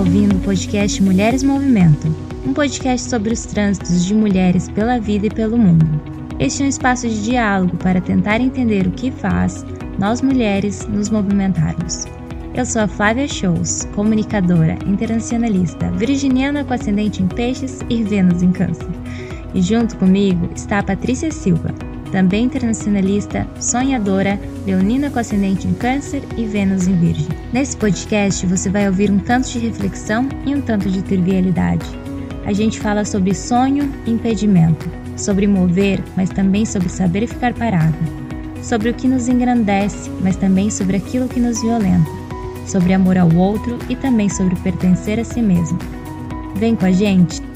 ouvindo o podcast Mulheres Movimento, um podcast sobre os trânsitos de mulheres pela vida e pelo mundo. Este é um espaço de diálogo para tentar entender o que faz nós mulheres nos movimentarmos. Eu sou a Flávia Shows, comunicadora, internacionalista, virginiana com ascendente em peixes e Vênus em câncer. E junto comigo está a Patrícia Silva, também internacionalista, sonhadora, leonina com ascendente em câncer e Vênus em virgem. Nesse podcast você vai ouvir um tanto de reflexão e um tanto de trivialidade. A gente fala sobre sonho e impedimento, sobre mover, mas também sobre saber ficar parado, sobre o que nos engrandece, mas também sobre aquilo que nos violenta, sobre amor ao outro e também sobre pertencer a si mesmo. Vem com a gente!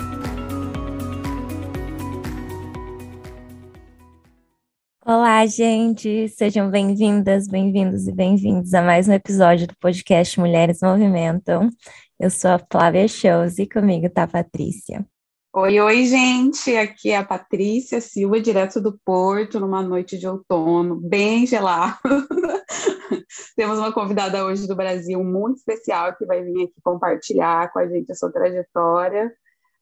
Olá, gente! Sejam bem-vindas, bem-vindos e bem-vindos a mais um episódio do podcast Mulheres Movimentam. Eu sou a Flávia Shows e comigo tá a Patrícia. Oi, oi, gente! Aqui é a Patrícia Silva, direto do Porto, numa noite de outono, bem gelado. Temos uma convidada hoje do Brasil muito especial que vai vir aqui compartilhar com a gente a sua trajetória.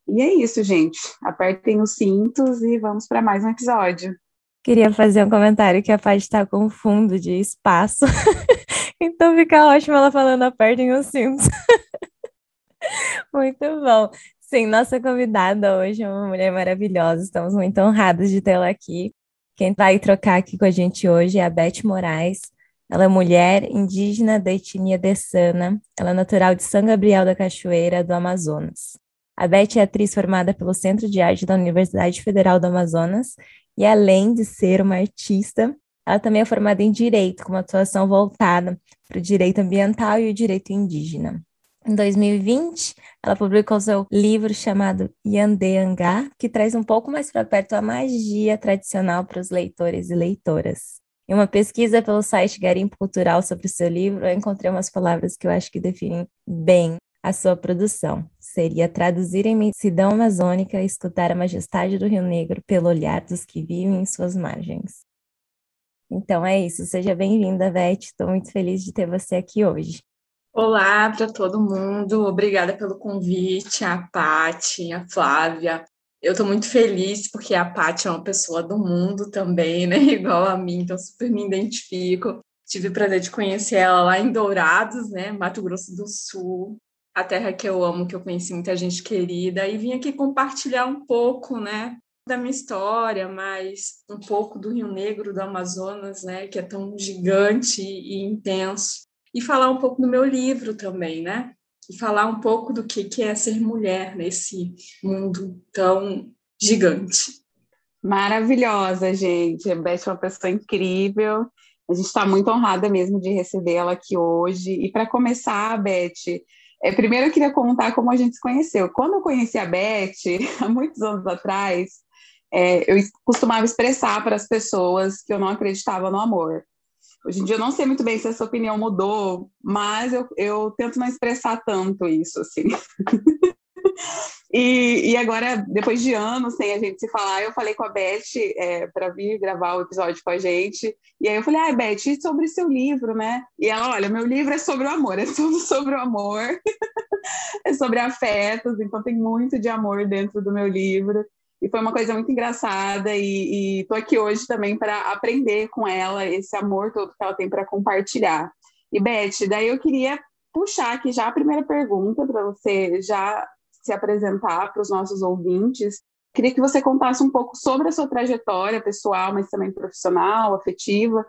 E é isso, gente. Apertem os cintos e vamos para mais um episódio. Queria fazer um comentário que a Paty está com fundo de espaço. então fica ótimo ela falando apertem os cintos. muito bom. Sim, nossa convidada hoje é uma mulher maravilhosa. Estamos muito honrados de tê-la aqui. Quem vai trocar aqui com a gente hoje é a Beth Moraes. Ela é mulher indígena da etnia Dessana. Ela é natural de São Gabriel da Cachoeira, do Amazonas. A Beth é atriz formada pelo Centro de Arte da Universidade Federal do Amazonas e além de ser uma artista, ela também é formada em Direito, com uma atuação voltada para o direito ambiental e o direito indígena. Em 2020, ela publicou seu livro chamado Yandeangá, que traz um pouco mais para perto a magia tradicional para os leitores e leitoras. Em uma pesquisa pelo site Garimpo Cultural sobre o seu livro, eu encontrei umas palavras que eu acho que definem bem a sua produção seria traduzir a imensidão amazônica e escutar a majestade do Rio Negro pelo olhar dos que vivem em suas margens. Então é isso, seja bem-vinda, Beth. Estou muito feliz de ter você aqui hoje. Olá para todo mundo, obrigada pelo convite, a Paty, a Flávia. Eu estou muito feliz porque a Paty é uma pessoa do mundo também, né? Igual a mim, então super me identifico. Tive o prazer de conhecer ela lá em Dourados, né? Mato Grosso do Sul a terra que eu amo, que eu conheci muita gente querida, e vim aqui compartilhar um pouco, né, da minha história, mas um pouco do Rio Negro, do Amazonas, né, que é tão gigante e intenso, e falar um pouco do meu livro também, né, e falar um pouco do que, que é ser mulher nesse mundo tão gigante. Maravilhosa, gente. A Beth é uma pessoa incrível. A gente está muito honrada mesmo de recebê-la aqui hoje. E para começar, Beth, é, primeiro eu queria contar como a gente se conheceu. Quando eu conheci a Beth, há muitos anos atrás, é, eu costumava expressar para as pessoas que eu não acreditava no amor. Hoje em dia eu não sei muito bem se essa opinião mudou, mas eu, eu tento não expressar tanto isso, assim. E, e, agora, depois de anos sem a gente se falar, eu falei com a Beth é, para vir gravar o episódio com a gente. E aí eu falei, ah, Beth, e sobre seu livro, né? E ela, olha, meu livro é sobre o amor, é tudo sobre o amor, é sobre afetos, então tem muito de amor dentro do meu livro. E foi uma coisa muito engraçada e estou aqui hoje também para aprender com ela esse amor todo que ela tem para compartilhar. E Beth, daí eu queria puxar aqui já a primeira pergunta para você já se apresentar para os nossos ouvintes. Queria que você contasse um pouco sobre a sua trajetória pessoal, mas também profissional, afetiva.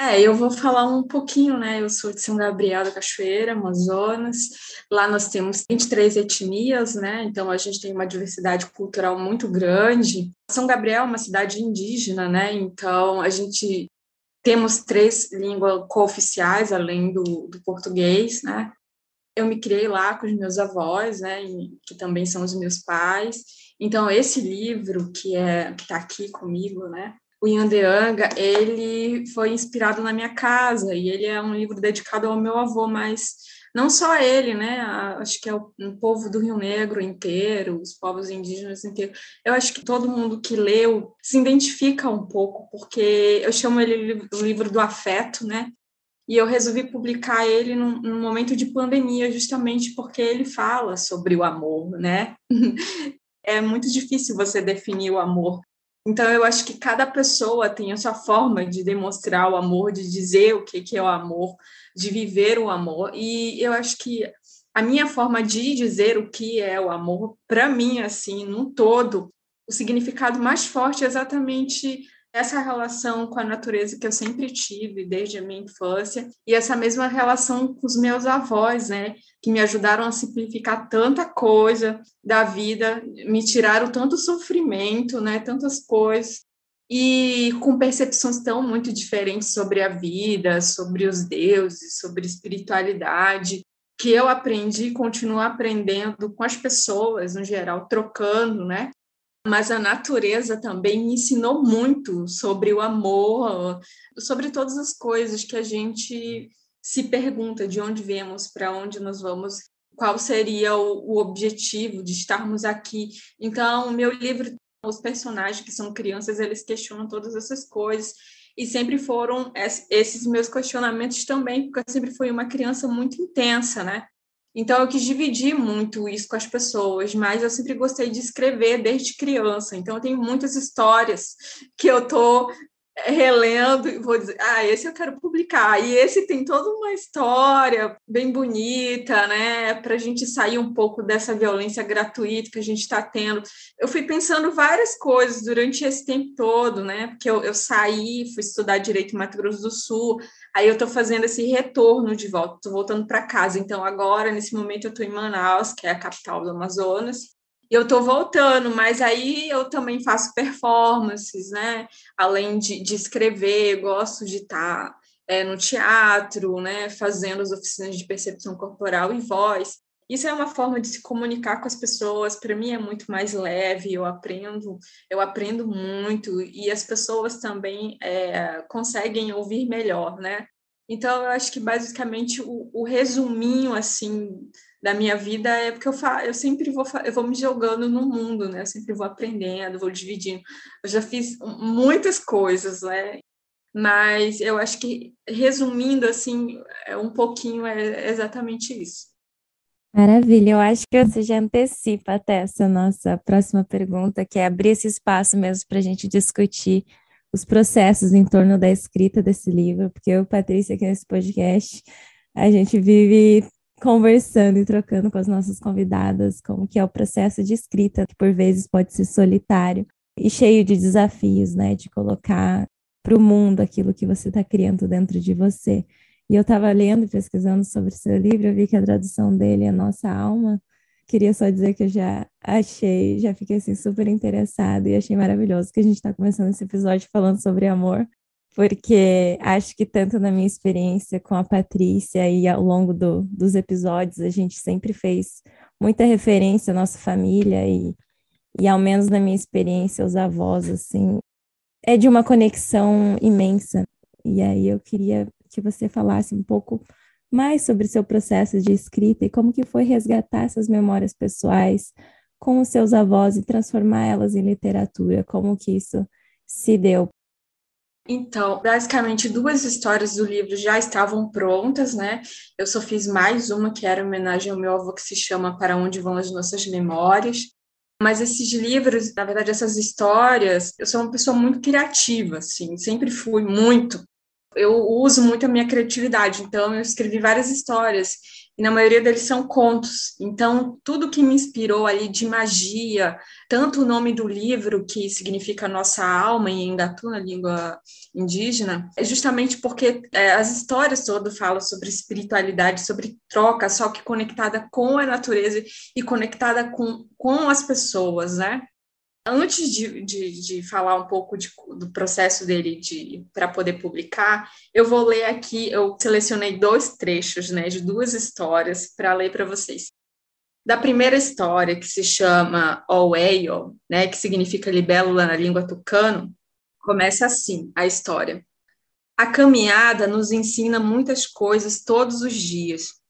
É, eu vou falar um pouquinho, né? Eu sou de São Gabriel da Cachoeira, Amazonas. Lá nós temos 23 etnias, né? Então a gente tem uma diversidade cultural muito grande. São Gabriel é uma cidade indígena, né? Então a gente temos três línguas cooficiais, além do, do português, né? Eu me criei lá com os meus avós, né, que também são os meus pais. Então esse livro que é que está aqui comigo, né, o Yandeanga, ele foi inspirado na minha casa e ele é um livro dedicado ao meu avô, mas não só ele, né? Acho que é o um povo do Rio Negro inteiro, os povos indígenas inteiros. Eu acho que todo mundo que leu se identifica um pouco, porque eu chamo ele o livro do afeto, né? E eu resolvi publicar ele num, num, momento de pandemia, justamente porque ele fala sobre o amor, né? é muito difícil você definir o amor. Então, eu acho que cada pessoa tem a sua forma de demonstrar o amor, de dizer o que, que é o amor, de viver o amor. E eu acho que a minha forma de dizer o que é o amor, para mim, assim, num todo, o significado mais forte é exatamente essa relação com a natureza que eu sempre tive desde a minha infância e essa mesma relação com os meus avós, né, que me ajudaram a simplificar tanta coisa da vida, me tiraram tanto sofrimento, né, tantas coisas e com percepções tão muito diferentes sobre a vida, sobre os deuses, sobre espiritualidade, que eu aprendi e continuo aprendendo com as pessoas no geral, trocando, né? Mas a natureza também me ensinou muito sobre o amor, sobre todas as coisas que a gente se pergunta de onde viemos, para onde nós vamos, qual seria o, o objetivo de estarmos aqui. Então, meu livro, os personagens que são crianças, eles questionam todas essas coisas e sempre foram esses meus questionamentos também, porque eu sempre fui uma criança muito intensa, né? Então eu quis dividir muito isso com as pessoas, mas eu sempre gostei de escrever desde criança. Então eu tenho muitas histórias que eu tô relendo e vou dizer, ah, esse eu quero publicar. E esse tem toda uma história bem bonita, né? Para a gente sair um pouco dessa violência gratuita que a gente está tendo. Eu fui pensando várias coisas durante esse tempo todo, né? Porque eu, eu saí, fui estudar direito em Mato Grosso do Sul, aí eu estou fazendo esse retorno de volta, estou voltando para casa. Então, agora, nesse momento, eu estou em Manaus, que é a capital do Amazonas eu estou voltando, mas aí eu também faço performances, né? Além de, de escrever, gosto de estar tá, é, no teatro, né? Fazendo as oficinas de percepção corporal e voz. Isso é uma forma de se comunicar com as pessoas. Para mim é muito mais leve. Eu aprendo, eu aprendo muito e as pessoas também é, conseguem ouvir melhor, né? Então eu acho que basicamente o, o resuminho assim da minha vida é porque eu, fa eu sempre vou, eu vou me jogando no mundo, né? Eu sempre vou aprendendo, vou dividindo. Eu já fiz muitas coisas, né? Mas eu acho que, resumindo, assim, é um pouquinho é exatamente isso. Maravilha, eu acho que você já antecipa até essa nossa próxima pergunta, que é abrir esse espaço mesmo para a gente discutir os processos em torno da escrita desse livro, porque eu, Patrícia, aqui nesse podcast, a gente vive conversando e trocando com as nossas convidadas como que é o processo de escrita, que por vezes pode ser solitário e cheio de desafios, né, de colocar para o mundo aquilo que você está criando dentro de você. E eu estava lendo e pesquisando sobre seu livro, eu vi que a tradução dele é Nossa Alma. Queria só dizer que eu já achei, já fiquei assim super interessada e achei maravilhoso que a gente está começando esse episódio falando sobre amor, porque acho que tanto na minha experiência com a Patrícia e ao longo do, dos episódios a gente sempre fez muita referência à nossa família e, e ao menos na minha experiência os avós assim é de uma conexão imensa e aí eu queria que você falasse um pouco mais sobre seu processo de escrita e como que foi resgatar essas memórias pessoais com os seus avós e transformar elas em literatura, como que isso se deu então, basicamente, duas histórias do livro já estavam prontas, né? Eu só fiz mais uma, que era homenagem ao meu avô, que se chama Para Onde Vão as Nossas Memórias. Mas esses livros, na verdade, essas histórias, eu sou uma pessoa muito criativa, assim, sempre fui muito. Eu uso muito a minha criatividade, então eu escrevi várias histórias e na maioria deles são contos. Então, tudo que me inspirou ali de magia, tanto o nome do livro, que significa nossa alma em Engatu, na língua indígena, é justamente porque é, as histórias todas falam sobre espiritualidade, sobre troca, só que conectada com a natureza e conectada com, com as pessoas, né? Antes de, de, de, falar um pouco de, do processo dele de, para poder publicar, eu vou ler aqui, eu selecionei dois trechos né, de duas histórias para ler para vocês. Da primeira história, que se chama Oweyo, né, que significa libélula na língua tucano, começa assim a história. A caminhada nos ensina muitas coisas todos os dias.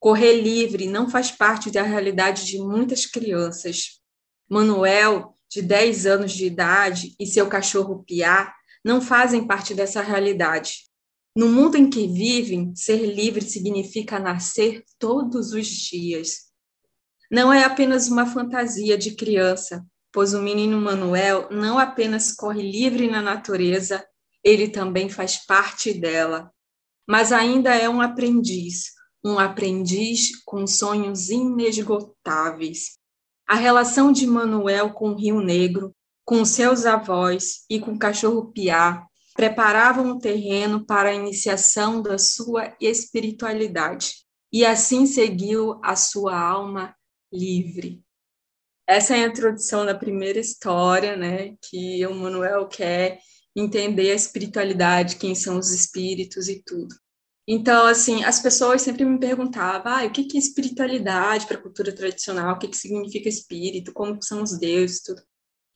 Correr livre não faz parte da realidade de muitas crianças. Manuel de 10 anos de idade e seu cachorro Piá não fazem parte dessa realidade. No mundo em que vivem, ser livre significa nascer todos os dias. Não é apenas uma fantasia de criança, pois o menino Manuel não apenas corre livre na natureza, ele também faz parte dela. Mas ainda é um aprendiz, um aprendiz com sonhos inesgotáveis. A relação de Manuel com o Rio Negro, com seus avós e com o cachorro Piá preparavam o terreno para a iniciação da sua espiritualidade. E assim seguiu a sua alma livre. Essa é a introdução da primeira história, né, que o Manuel quer entender a espiritualidade, quem são os espíritos e tudo. Então, assim, as pessoas sempre me perguntavam, ah, o que é espiritualidade para a cultura tradicional, o que, que significa espírito, como são os deuses, tudo.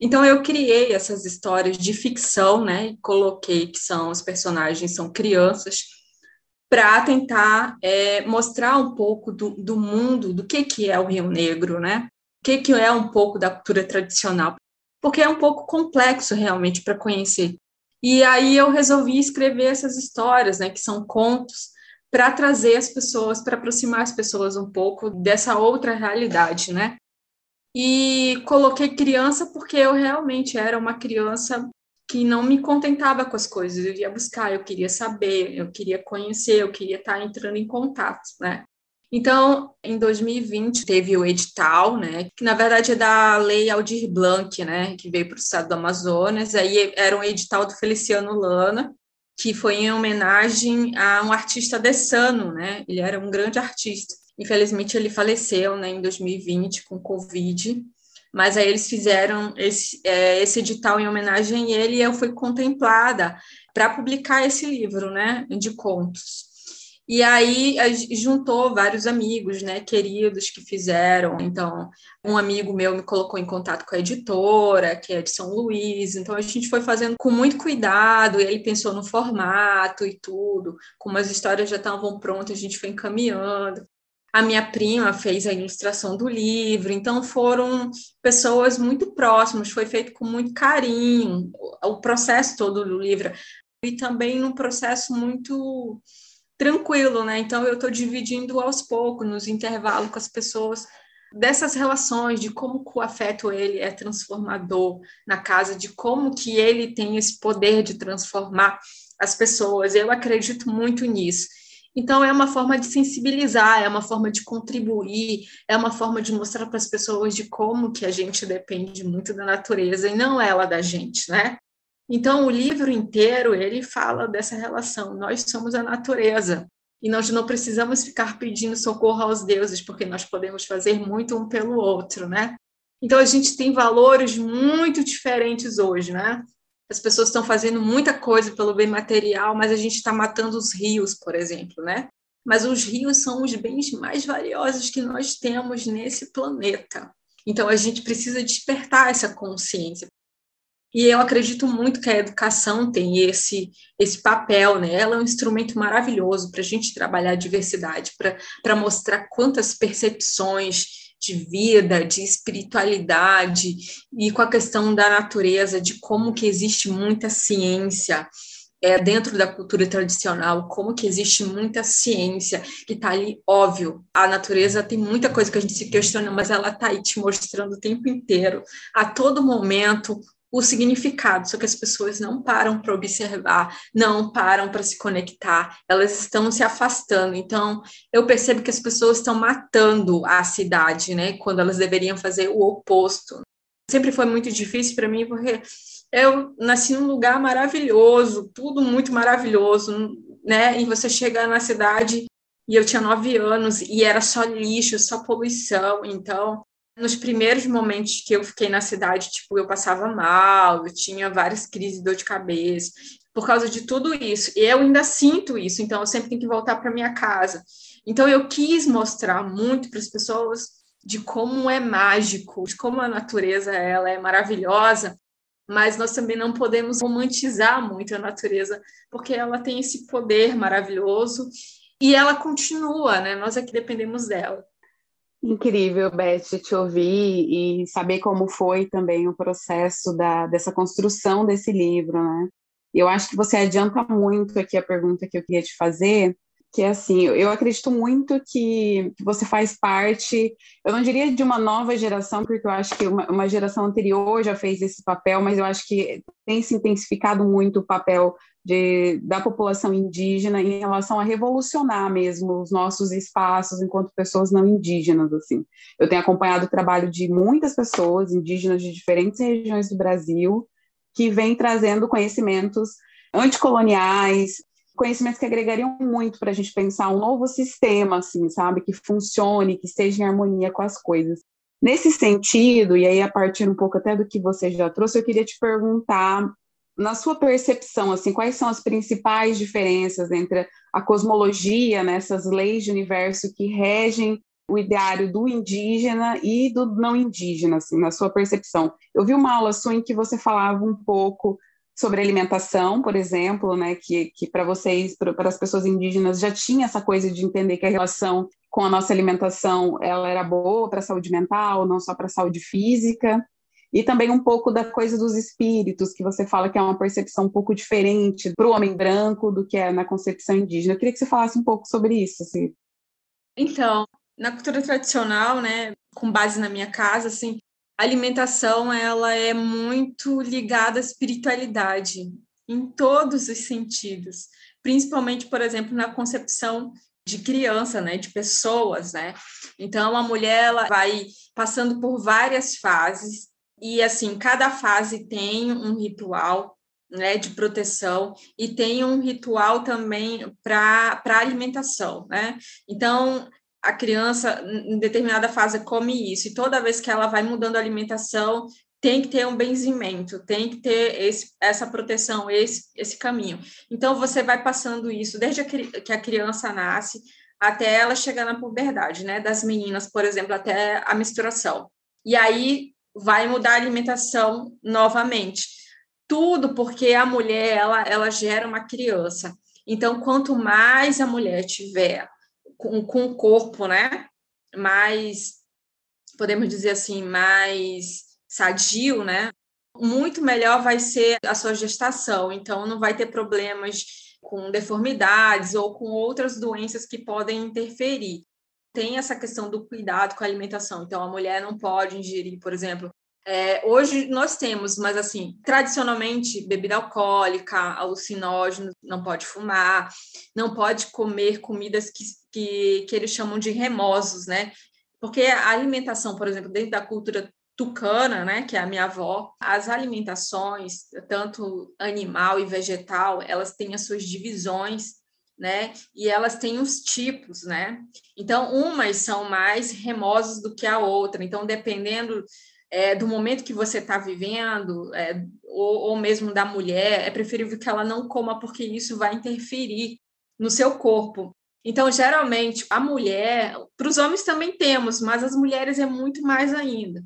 Então, eu criei essas histórias de ficção, né, e coloquei que são, os personagens são crianças, para tentar é, mostrar um pouco do, do mundo, do que, que é o Rio Negro, né, o que, que é um pouco da cultura tradicional, porque é um pouco complexo realmente para conhecer. E aí eu resolvi escrever essas histórias, né, que são contos, para trazer as pessoas, para aproximar as pessoas um pouco dessa outra realidade, né? E coloquei criança porque eu realmente era uma criança que não me contentava com as coisas, eu ia buscar, eu queria saber, eu queria conhecer, eu queria estar entrando em contato, né? Então, em 2020, teve o edital, né, que na verdade é da Lei Aldir Blanc, né, que veio para o estado do Amazonas, aí era um edital do Feliciano Lana, que foi em homenagem a um artista dessano, né, ele era um grande artista. Infelizmente, ele faleceu, né, em 2020 com Covid, mas aí eles fizeram esse, é, esse edital em homenagem a ele e eu fui contemplada para publicar esse livro, né, de contos. E aí juntou vários amigos, né, queridos que fizeram. Então, um amigo meu me colocou em contato com a editora, que é de São Luís. Então, a gente foi fazendo com muito cuidado. ele pensou no formato e tudo. Como as histórias já estavam prontas, a gente foi encaminhando. A minha prima fez a ilustração do livro. Então, foram pessoas muito próximas. Foi feito com muito carinho. O processo todo do livro. E também num processo muito tranquilo, né? Então eu estou dividindo aos poucos, nos intervalos com as pessoas, dessas relações, de como o afeto ele é transformador na casa, de como que ele tem esse poder de transformar as pessoas. Eu acredito muito nisso. Então é uma forma de sensibilizar, é uma forma de contribuir, é uma forma de mostrar para as pessoas de como que a gente depende muito da natureza e não ela da gente, né? Então, o livro inteiro, ele fala dessa relação. Nós somos a natureza. E nós não precisamos ficar pedindo socorro aos deuses, porque nós podemos fazer muito um pelo outro, né? Então, a gente tem valores muito diferentes hoje, né? As pessoas estão fazendo muita coisa pelo bem material, mas a gente está matando os rios, por exemplo, né? Mas os rios são os bens mais valiosos que nós temos nesse planeta. Então, a gente precisa despertar essa consciência. E eu acredito muito que a educação tem esse, esse papel, né? Ela é um instrumento maravilhoso para a gente trabalhar a diversidade, para mostrar quantas percepções de vida, de espiritualidade, e com a questão da natureza, de como que existe muita ciência é, dentro da cultura tradicional, como que existe muita ciência que está ali, óbvio, a natureza tem muita coisa que a gente se questiona, mas ela está aí te mostrando o tempo inteiro, a todo momento, o significado, só que as pessoas não param para observar, não param para se conectar, elas estão se afastando. Então, eu percebo que as pessoas estão matando a cidade, né, quando elas deveriam fazer o oposto. Sempre foi muito difícil para mim, porque eu nasci num lugar maravilhoso, tudo muito maravilhoso, né, e você chega na cidade e eu tinha nove anos e era só lixo, só poluição, então nos primeiros momentos que eu fiquei na cidade, tipo, eu passava mal, eu tinha várias crises dor de cabeça, por causa de tudo isso. E eu ainda sinto isso, então eu sempre tenho que voltar para minha casa. Então eu quis mostrar muito para as pessoas de como é mágico, de como a natureza ela é maravilhosa, mas nós também não podemos romantizar muito a natureza, porque ela tem esse poder maravilhoso e ela continua, né? Nós é que dependemos dela. Incrível, Beth, te ouvir e saber como foi também o processo da, dessa construção desse livro, né? Eu acho que você adianta muito aqui a pergunta que eu queria te fazer, que é assim, eu acredito muito que, que, você faz parte, eu não diria de uma nova geração, porque eu acho que uma, uma, geração anterior já fez esse papel, mas eu acho que tem se intensificado muito o papel de, da população indígena em relação a revolucionar mesmo os nossos espaços enquanto pessoas não indígenas, assim. Eu tenho acompanhado o trabalho de muitas pessoas indígenas de diferentes regiões do Brasil que vêm trazendo conhecimentos anticoloniais, conhecimentos que agregariam muito para a gente pensar um novo sistema, assim, sabe, que funcione, que esteja em harmonia com as coisas. Nesse sentido, e aí a partir um pouco até do que você já trouxe, eu queria te perguntar, na sua percepção, assim, quais são as principais diferenças entre a cosmologia, nessas né, leis de universo que regem o ideário do indígena e do não indígena, assim, na sua percepção? Eu vi uma aula sua em que você falava um pouco sobre alimentação, por exemplo, né, que, que para vocês, para as pessoas indígenas, já tinha essa coisa de entender que a relação com a nossa alimentação ela era boa para a saúde mental, não só para a saúde física, e também um pouco da coisa dos espíritos, que você fala que é uma percepção um pouco diferente para o homem branco do que é na concepção indígena. Eu queria que você falasse um pouco sobre isso. Assim. Então, na cultura tradicional, né, com base na minha casa, assim, a alimentação ela é muito ligada à espiritualidade em todos os sentidos, principalmente, por exemplo, na concepção de criança, né, de pessoas, né? Então a mulher ela vai passando por várias fases e assim, cada fase tem um ritual, né, de proteção e tem um ritual também para alimentação, né? Então, a criança, em determinada fase, come isso, e toda vez que ela vai mudando a alimentação, tem que ter um benzimento, tem que ter esse, essa proteção, esse, esse caminho. Então, você vai passando isso desde a, que a criança nasce até ela chegar na puberdade, né? Das meninas, por exemplo, até a menstruação. E aí vai mudar a alimentação novamente. Tudo porque a mulher, ela, ela gera uma criança. Então, quanto mais a mulher tiver com, com o corpo, né? Mais, podemos dizer assim, mais sadio, né? Muito melhor vai ser a sua gestação. Então, não vai ter problemas com deformidades ou com outras doenças que podem interferir. Tem essa questão do cuidado com a alimentação. Então, a mulher não pode ingerir, por exemplo, é, hoje nós temos, mas assim, tradicionalmente, bebida alcoólica, alucinógeno, não pode fumar, não pode comer comidas que, que, que eles chamam de remosos, né? Porque a alimentação, por exemplo, dentro da cultura tucana, né, que é a minha avó, as alimentações, tanto animal e vegetal, elas têm as suas divisões, né, e elas têm os tipos, né, então umas são mais remosas do que a outra, então dependendo é, do momento que você está vivendo, é, ou, ou mesmo da mulher, é preferível que ela não coma, porque isso vai interferir no seu corpo. Então, geralmente, a mulher, para os homens também temos, mas as mulheres é muito mais ainda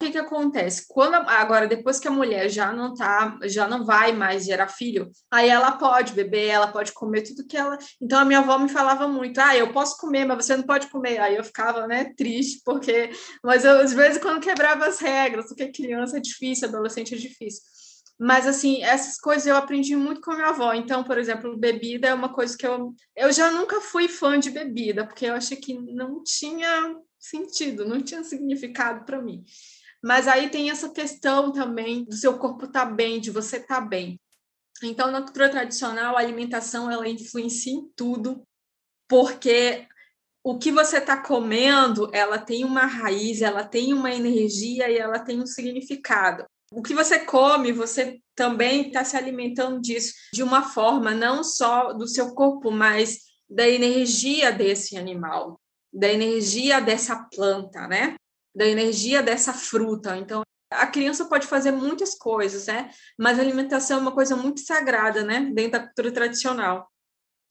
que, que acontece? Quando agora, depois que a mulher já não tá, já não vai mais gerar filho, aí ela pode beber, ela pode comer tudo que ela. Então a minha avó me falava muito: ah, eu posso comer, mas você não pode comer. Aí eu ficava, né, triste, porque. Mas eu, às vezes, quando quebrava as regras, porque criança é difícil, adolescente é difícil. Mas, assim, essas coisas eu aprendi muito com a minha avó. Então, por exemplo, bebida é uma coisa que eu. Eu já nunca fui fã de bebida, porque eu achei que não tinha sentido, não tinha significado para mim. Mas aí tem essa questão também do seu corpo estar tá bem, de você estar tá bem. Então, na cultura tradicional, a alimentação ela influencia em tudo, porque o que você está comendo, ela tem uma raiz, ela tem uma energia e ela tem um significado. O que você come, você também está se alimentando disso de uma forma não só do seu corpo, mas da energia desse animal, da energia dessa planta, né? Da energia dessa fruta. Então, a criança pode fazer muitas coisas, né? Mas a alimentação é uma coisa muito sagrada, né? Dentro da cultura tradicional.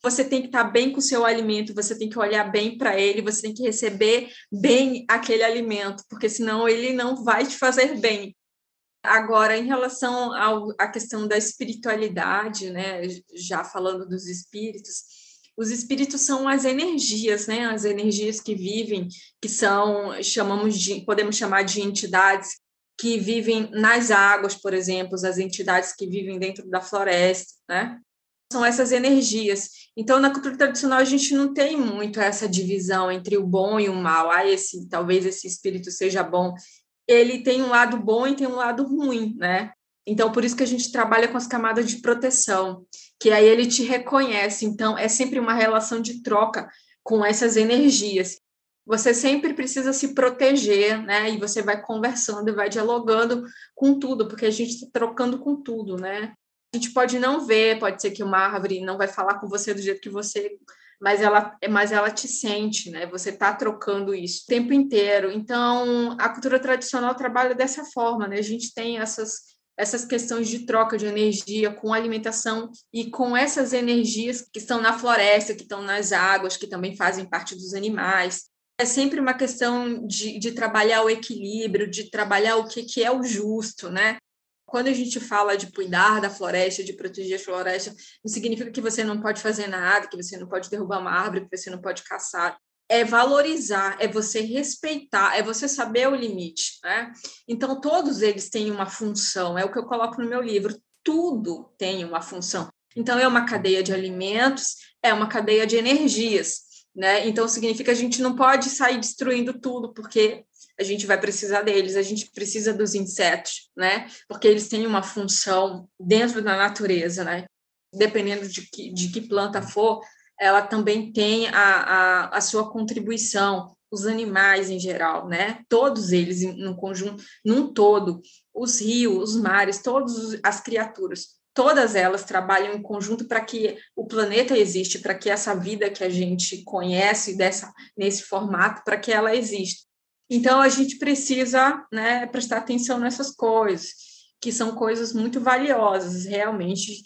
Você tem que estar bem com o seu alimento, você tem que olhar bem para ele, você tem que receber bem aquele alimento, porque senão ele não vai te fazer bem. Agora, em relação à questão da espiritualidade, né? Já falando dos espíritos, os espíritos são as energias, né? As energias que vivem, que são chamamos de podemos chamar de entidades que vivem nas águas, por exemplo, as entidades que vivem dentro da floresta, né? São essas energias. Então, na cultura tradicional, a gente não tem muito essa divisão entre o bom e o mal. Ah, esse, talvez esse espírito seja bom. Ele tem um lado bom e tem um lado ruim, né? Então, por isso que a gente trabalha com as camadas de proteção, que aí ele te reconhece. Então, é sempre uma relação de troca com essas energias você sempre precisa se proteger, né? E você vai conversando e vai dialogando com tudo, porque a gente está trocando com tudo, né? A gente pode não ver, pode ser que uma árvore não vai falar com você do jeito que você, mas ela, mas ela te sente, né? Você está trocando isso o tempo inteiro. Então, a cultura tradicional trabalha dessa forma, né? A gente tem essas essas questões de troca de energia com alimentação e com essas energias que estão na floresta, que estão nas águas, que também fazem parte dos animais é sempre uma questão de, de trabalhar o equilíbrio, de trabalhar o que, que é o justo, né? Quando a gente fala de cuidar da floresta, de proteger a floresta, não significa que você não pode fazer nada, que você não pode derrubar uma árvore, que você não pode caçar. É valorizar, é você respeitar, é você saber o limite, né? Então, todos eles têm uma função, é o que eu coloco no meu livro. Tudo tem uma função. Então, é uma cadeia de alimentos, é uma cadeia de energias né? Então significa que a gente não pode sair destruindo tudo, porque a gente vai precisar deles, a gente precisa dos insetos, né? Porque eles têm uma função dentro da natureza, né? Dependendo de que, de que planta for, ela também tem a, a, a sua contribuição, os animais em geral, né? Todos eles no conjunto, num todo, os rios, os mares, todas as criaturas todas elas trabalham em conjunto para que o planeta existe, para que essa vida que a gente conhece dessa nesse formato, para que ela exista. Então a gente precisa, né, prestar atenção nessas coisas, que são coisas muito valiosas, realmente.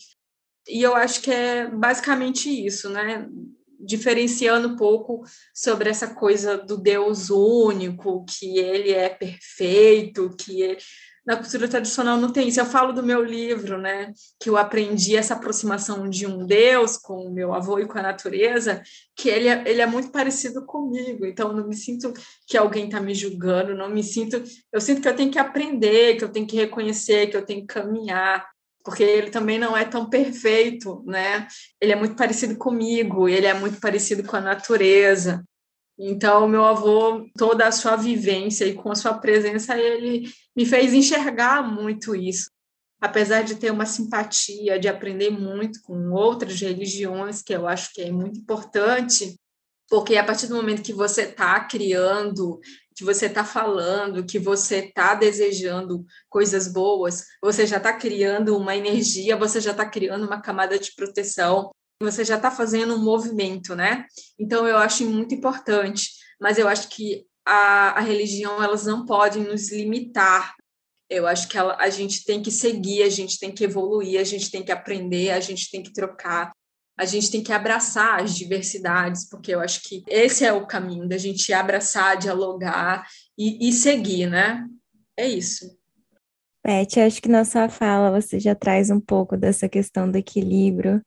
E eu acho que é basicamente isso, né? Diferenciando um pouco sobre essa coisa do Deus único, que ele é perfeito, que ele na cultura tradicional não tem isso. Eu falo do meu livro, né, que eu aprendi essa aproximação de um Deus com o meu avô e com a natureza, que ele é, ele é muito parecido comigo. Então, não me sinto que alguém está me julgando, não me sinto. Eu sinto que eu tenho que aprender, que eu tenho que reconhecer, que eu tenho que caminhar. Porque ele também não é tão perfeito, né? Ele é muito parecido comigo, ele é muito parecido com a natureza. Então, meu avô, toda a sua vivência e com a sua presença, ele me fez enxergar muito isso. Apesar de ter uma simpatia, de aprender muito com outras religiões, que eu acho que é muito importante, porque a partir do momento que você está criando, que você está falando, que você está desejando coisas boas, você já está criando uma energia, você já está criando uma camada de proteção, você já está fazendo um movimento, né? Então eu acho muito importante, mas eu acho que a, a religião elas não podem nos limitar. Eu acho que ela, a gente tem que seguir, a gente tem que evoluir, a gente tem que aprender, a gente tem que trocar, a gente tem que abraçar as diversidades, porque eu acho que esse é o caminho da gente abraçar, dialogar e, e seguir, né? É isso. Beth, acho que na sua fala você já traz um pouco dessa questão do equilíbrio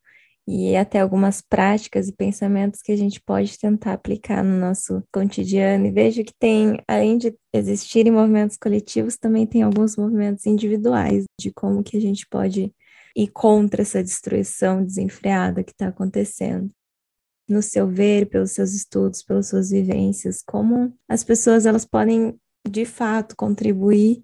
e até algumas práticas e pensamentos que a gente pode tentar aplicar no nosso cotidiano. E vejo que tem, além de existirem movimentos coletivos, também tem alguns movimentos individuais de como que a gente pode ir contra essa destruição desenfreada que está acontecendo. No seu ver, pelos seus estudos, pelas suas vivências, como as pessoas elas podem de fato contribuir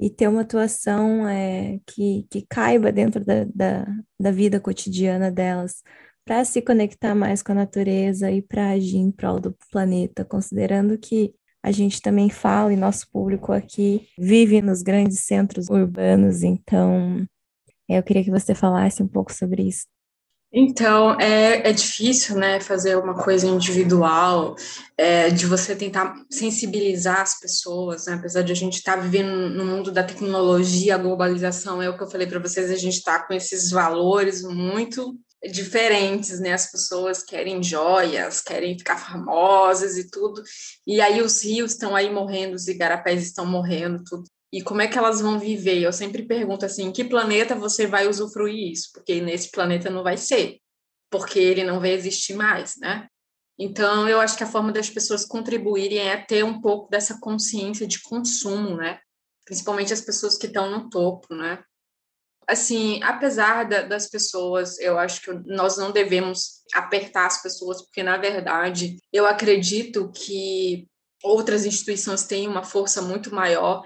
e ter uma atuação é, que, que caiba dentro da, da, da vida cotidiana delas, para se conectar mais com a natureza e para agir em prol do planeta, considerando que a gente também fala e nosso público aqui vive nos grandes centros urbanos, então eu queria que você falasse um pouco sobre isso. Então, é, é difícil, né, fazer uma coisa individual, é, de você tentar sensibilizar as pessoas, né, apesar de a gente estar tá vivendo no mundo da tecnologia, a globalização, é o que eu falei para vocês, a gente está com esses valores muito diferentes, né, as pessoas querem joias, querem ficar famosas e tudo, e aí os rios estão aí morrendo, os igarapés estão morrendo, tudo e como é que elas vão viver? Eu sempre pergunto assim, que planeta você vai usufruir isso? Porque nesse planeta não vai ser, porque ele não vai existir mais, né? Então, eu acho que a forma das pessoas contribuírem é ter um pouco dessa consciência de consumo, né? principalmente as pessoas que estão no topo, né? Assim, apesar da, das pessoas, eu acho que nós não devemos apertar as pessoas, porque, na verdade, eu acredito que outras instituições têm uma força muito maior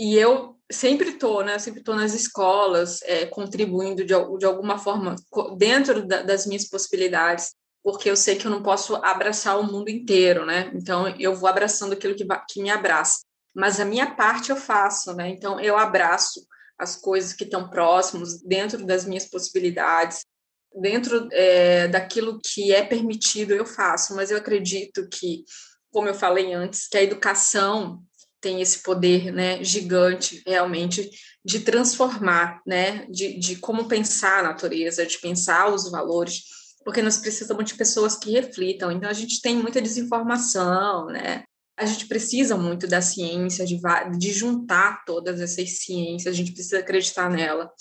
e eu sempre estou, né? Sempre estou nas escolas, é, contribuindo de, de alguma forma dentro da, das minhas possibilidades, porque eu sei que eu não posso abraçar o mundo inteiro, né? Então eu vou abraçando aquilo que, que me abraça. Mas a minha parte eu faço, né? Então eu abraço as coisas que estão próximos, dentro das minhas possibilidades, dentro é, daquilo que é permitido, eu faço. Mas eu acredito que, como eu falei antes, que a educação tem esse poder né, gigante, realmente, de transformar, né, de, de como pensar a natureza, de pensar os valores, porque nós precisamos de pessoas que reflitam. Então, a gente tem muita desinformação, né? a gente precisa muito da ciência, de, de juntar todas essas ciências, a gente precisa acreditar nela,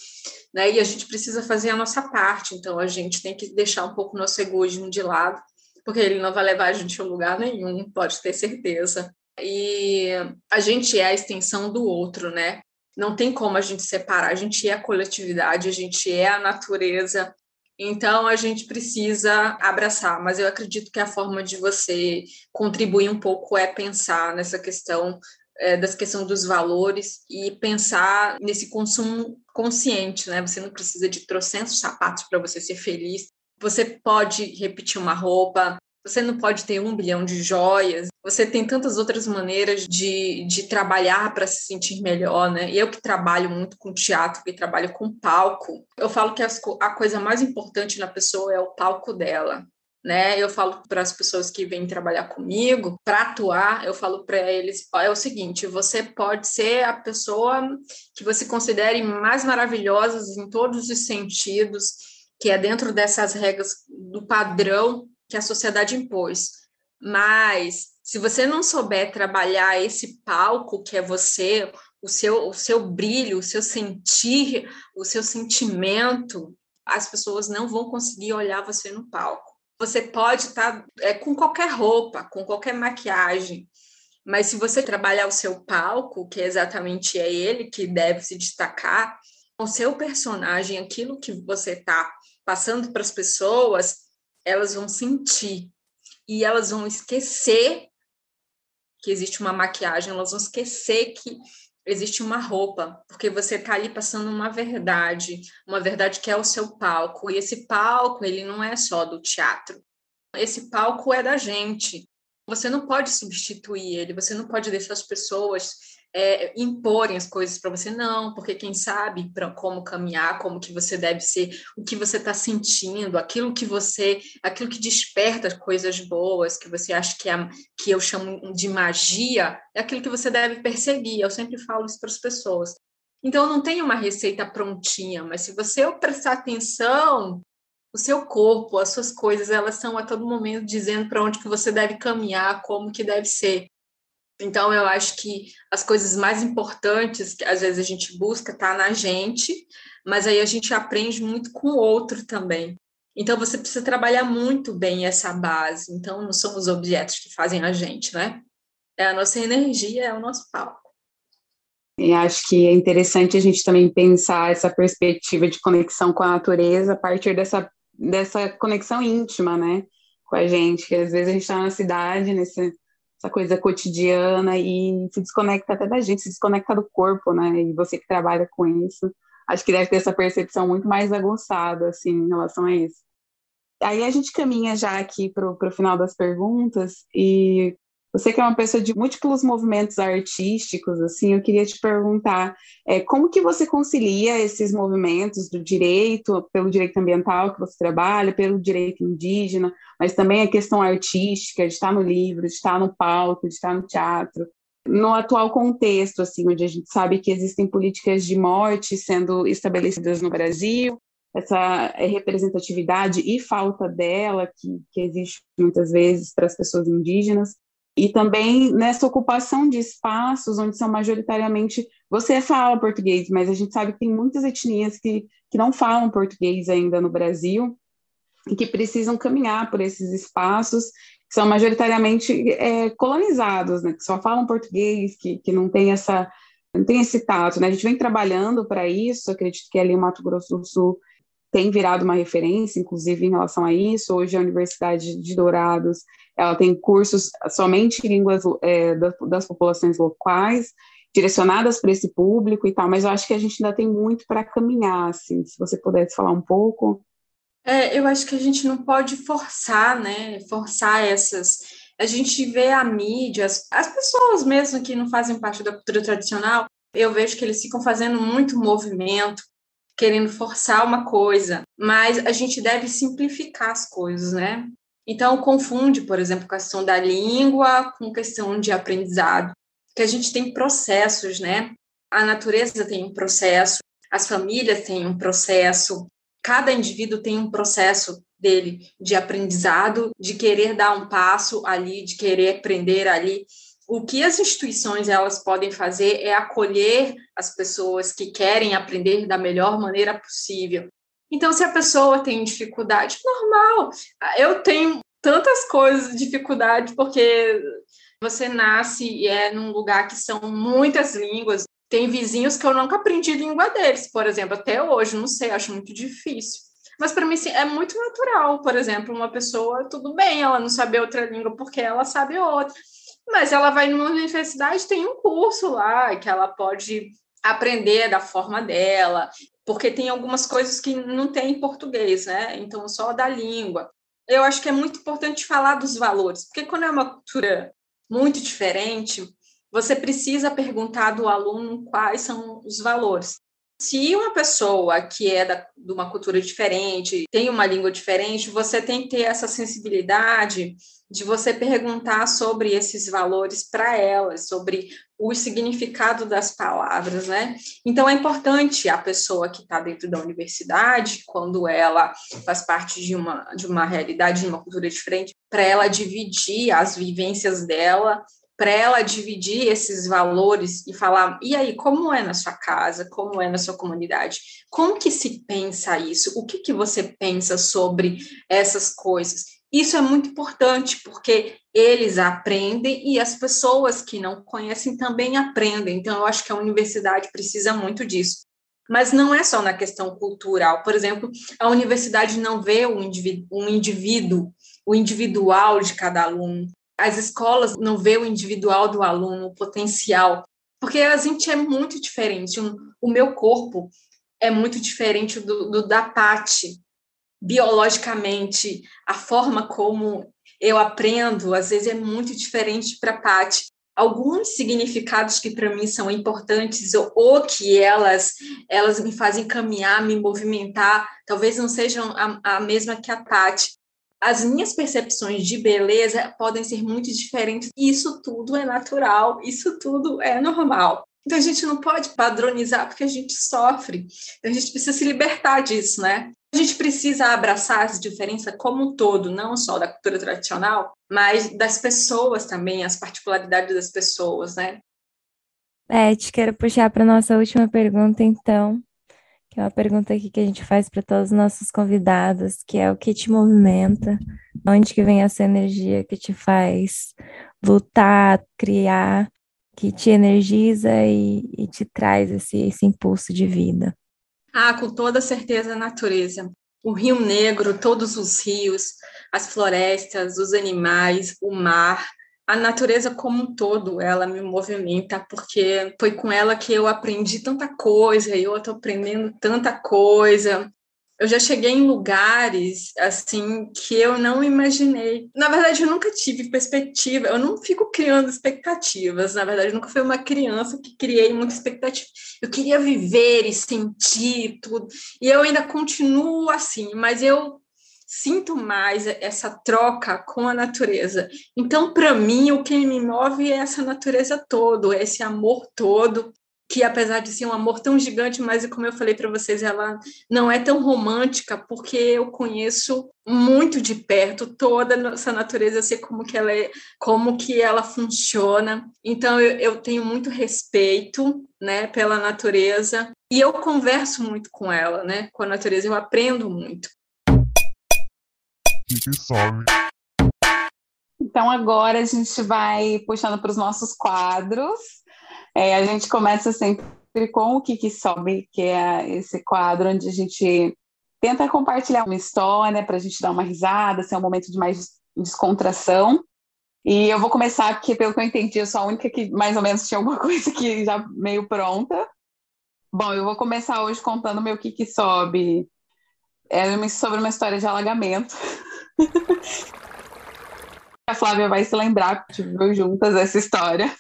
né? E a gente precisa fazer a nossa parte, então a gente tem que deixar um pouco o nosso egoísmo de lado, porque ele não vai levar a gente a lugar nenhum, pode ter certeza. E a gente é a extensão do outro, né? Não tem como a gente separar, a gente é a coletividade, a gente é a natureza, então, a gente precisa abraçar, mas eu acredito que a forma de você contribuir um pouco é pensar nessa questão é, das questão dos valores e pensar nesse consumo consciente, né? Você não precisa de trocentos sapatos para você ser feliz. Você pode repetir uma roupa, você não pode ter um bilhão de joias, você tem tantas outras maneiras de, de trabalhar para se sentir melhor, né? Eu que trabalho muito com teatro, que trabalho com palco, eu falo que as, a coisa mais importante na pessoa é o palco dela. Né? Eu falo para as pessoas que vêm trabalhar comigo, para atuar, eu falo para eles: é o seguinte, você pode ser a pessoa que você considere mais maravilhosa em todos os sentidos, que é dentro dessas regras do padrão que a sociedade impôs. Mas se você não souber trabalhar esse palco que é você, o seu, o seu brilho, o seu sentir, o seu sentimento, as pessoas não vão conseguir olhar você no palco. Você pode estar tá, é, com qualquer roupa, com qualquer maquiagem, mas se você trabalhar o seu palco, que exatamente é ele que deve se destacar, o seu personagem, aquilo que você está passando para as pessoas, elas vão sentir e elas vão esquecer que existe uma maquiagem, elas vão esquecer que existe uma roupa, porque você está ali passando uma verdade, uma verdade que é o seu palco. E esse palco, ele não é só do teatro. Esse palco é da gente. Você não pode substituir ele, você não pode deixar as pessoas é, imporem as coisas para você, não, porque quem sabe para como caminhar, como que você deve ser, o que você está sentindo, aquilo que você, aquilo que desperta coisas boas, que você acha que, é, que eu chamo de magia, é aquilo que você deve perseguir. Eu sempre falo isso para as pessoas. Então, não tem uma receita prontinha, mas se você prestar atenção, o seu corpo, as suas coisas, elas estão a todo momento dizendo para onde que você deve caminhar, como que deve ser. Então, eu acho que as coisas mais importantes que às vezes a gente busca tá na gente, mas aí a gente aprende muito com o outro também. Então, você precisa trabalhar muito bem essa base. Então, não são os objetos que fazem a gente, né? É a nossa energia, é o nosso palco. E acho que é interessante a gente também pensar essa perspectiva de conexão com a natureza a partir dessa, dessa conexão íntima, né? Com a gente, que às vezes a gente está na cidade, nesse essa coisa cotidiana e se desconecta até da gente, se desconecta do corpo, né? E você que trabalha com isso, acho que deve ter essa percepção muito mais aguçada, assim, em relação a isso. Aí a gente caminha já aqui para o final das perguntas e você que é uma pessoa de múltiplos movimentos artísticos, assim, eu queria te perguntar é, como que você concilia esses movimentos do direito, pelo direito ambiental que você trabalha, pelo direito indígena, mas também a questão artística, de estar no livro, de estar no palco, de estar no teatro, no atual contexto, assim, onde a gente sabe que existem políticas de morte sendo estabelecidas no Brasil, essa representatividade e falta dela que, que existe muitas vezes para as pessoas indígenas e também nessa ocupação de espaços onde são majoritariamente você fala português, mas a gente sabe que tem muitas etnias que, que não falam português ainda no Brasil e que precisam caminhar por esses espaços que são majoritariamente é, colonizados, né, que só falam português, que, que não tem essa não tem esse tato, né? A gente vem trabalhando para isso, acredito que ali em Mato Grosso do Sul tem virado uma referência, inclusive em relação a isso. Hoje a Universidade de Dourados ela tem cursos somente em línguas é, das, das populações locais, direcionadas para esse público e tal, mas eu acho que a gente ainda tem muito para caminhar, assim, se você pudesse falar um pouco. É, eu acho que a gente não pode forçar, né, forçar essas... A gente vê a mídia, as, as pessoas mesmo que não fazem parte da cultura tradicional, eu vejo que eles ficam fazendo muito movimento, querendo forçar uma coisa, mas a gente deve simplificar as coisas, né? Então, confunde, por exemplo, a questão da língua com questão de aprendizado, que a gente tem processos, né? A natureza tem um processo, as famílias têm um processo, cada indivíduo tem um processo dele de aprendizado, de querer dar um passo ali, de querer aprender ali. O que as instituições elas podem fazer é acolher as pessoas que querem aprender da melhor maneira possível. Então, se a pessoa tem dificuldade, normal. Eu tenho tantas coisas, dificuldade, porque você nasce e é num lugar que são muitas línguas. Tem vizinhos que eu nunca aprendi língua deles, por exemplo, até hoje, não sei, acho muito difícil. Mas para mim sim, é muito natural, por exemplo, uma pessoa, tudo bem, ela não sabe outra língua porque ela sabe outra. Mas ela vai numa universidade, tem um curso lá que ela pode aprender da forma dela, porque tem algumas coisas que não tem em português, né? Então, só da língua. Eu acho que é muito importante falar dos valores, porque quando é uma cultura muito diferente, você precisa perguntar do aluno quais são os valores. Se uma pessoa que é da, de uma cultura diferente, tem uma língua diferente, você tem que ter essa sensibilidade de você perguntar sobre esses valores para ela, sobre o significado das palavras, né? Então é importante a pessoa que está dentro da universidade, quando ela faz parte de uma de uma realidade, de uma cultura diferente, para ela dividir as vivências dela, para ela dividir esses valores e falar, e aí, como é na sua casa, como é na sua comunidade? Como que se pensa isso? O que que você pensa sobre essas coisas? Isso é muito importante, porque eles aprendem e as pessoas que não conhecem também aprendem. Então, eu acho que a universidade precisa muito disso. Mas não é só na questão cultural. Por exemplo, a universidade não vê o indivíduo, um indivíduo, o individual de cada aluno. As escolas não vê o individual do aluno, o potencial. Porque a gente é muito diferente. O meu corpo é muito diferente do, do da Pati biologicamente, a forma como eu aprendo, às vezes é muito diferente para a Paty. Alguns significados que para mim são importantes ou, ou, que elas elas me fazem caminhar, me movimentar, talvez não sejam a, a mesma que a Paty. As minhas percepções de beleza podem ser muito diferentes. Isso tudo é natural, isso tudo é normal. Então a gente não pode padronizar porque a gente sofre. Então, a gente precisa se libertar disso, né? A gente precisa abraçar essa diferença como um todo, não só da cultura tradicional, mas das pessoas também, as particularidades das pessoas, né? Beth, quero puxar para nossa última pergunta, então, é uma pergunta aqui que a gente faz para todos os nossos convidados, que é o que te movimenta, onde que vem essa energia que te faz lutar, criar, que te energiza e, e te traz esse, esse impulso de vida. Ah, com toda certeza, a natureza. O Rio Negro, todos os rios, as florestas, os animais, o mar, a natureza como um todo, ela me movimenta, porque foi com ela que eu aprendi tanta coisa, eu estou aprendendo tanta coisa eu já cheguei em lugares assim que eu não imaginei. Na verdade, eu nunca tive perspectiva, eu não fico criando expectativas. Na verdade, eu nunca fui uma criança que criei muita expectativa. Eu queria viver e sentir tudo. E eu ainda continuo assim, mas eu sinto mais essa troca com a natureza. Então, para mim, o que me move é essa natureza todo, esse amor todo que apesar de ser um amor tão gigante, mas como eu falei para vocês, ela não é tão romântica, porque eu conheço muito de perto toda essa natureza, sei como que ela é, como que ela funciona. Então eu, eu tenho muito respeito, né, pela natureza e eu converso muito com ela, né, com a natureza, eu aprendo muito. Então agora a gente vai puxando para os nossos quadros. É, a gente começa sempre com o que sobe, que é esse quadro onde a gente tenta compartilhar uma história para a gente dar uma risada, ser um momento de mais descontração. E eu vou começar, porque pelo que eu entendi, eu sou a única que mais ou menos tinha alguma coisa que já meio pronta. Bom, eu vou começar hoje contando meu que sobe. É sobre uma história de alagamento. a Flávia vai se lembrar, porque viu juntas essa história.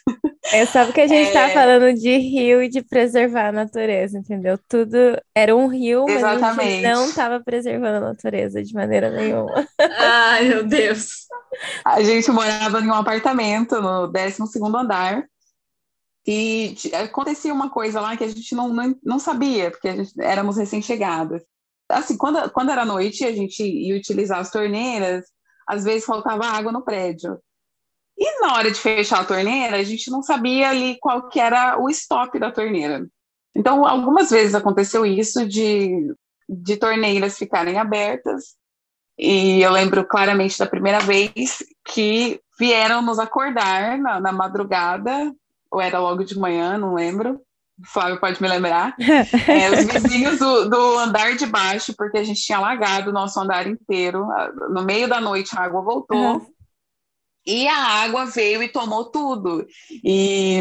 É só porque a gente tá é... tá falando de rio e de preservar a natureza, entendeu? Tudo era um rio, mas Exatamente. a gente não estava preservando a natureza de maneira nenhuma. Ai, meu Deus. A gente morava em um apartamento no 12 andar. E acontecia uma coisa lá que a gente não, não, não sabia, porque a gente, éramos recém-chegados. Assim, quando, quando era noite, a gente ia utilizar as torneiras, às vezes faltava água no prédio. E na hora de fechar a torneira, a gente não sabia ali qual que era o stop da torneira. Então, algumas vezes aconteceu isso de, de torneiras ficarem abertas. E eu lembro claramente da primeira vez que vieram nos acordar na, na madrugada, ou era logo de manhã, não lembro. O Flávio pode me lembrar. é, os vizinhos do, do, andar de baixo, porque a gente tinha alagado o nosso andar inteiro. No meio da noite a água voltou. Uhum. E a água veio e tomou tudo. E,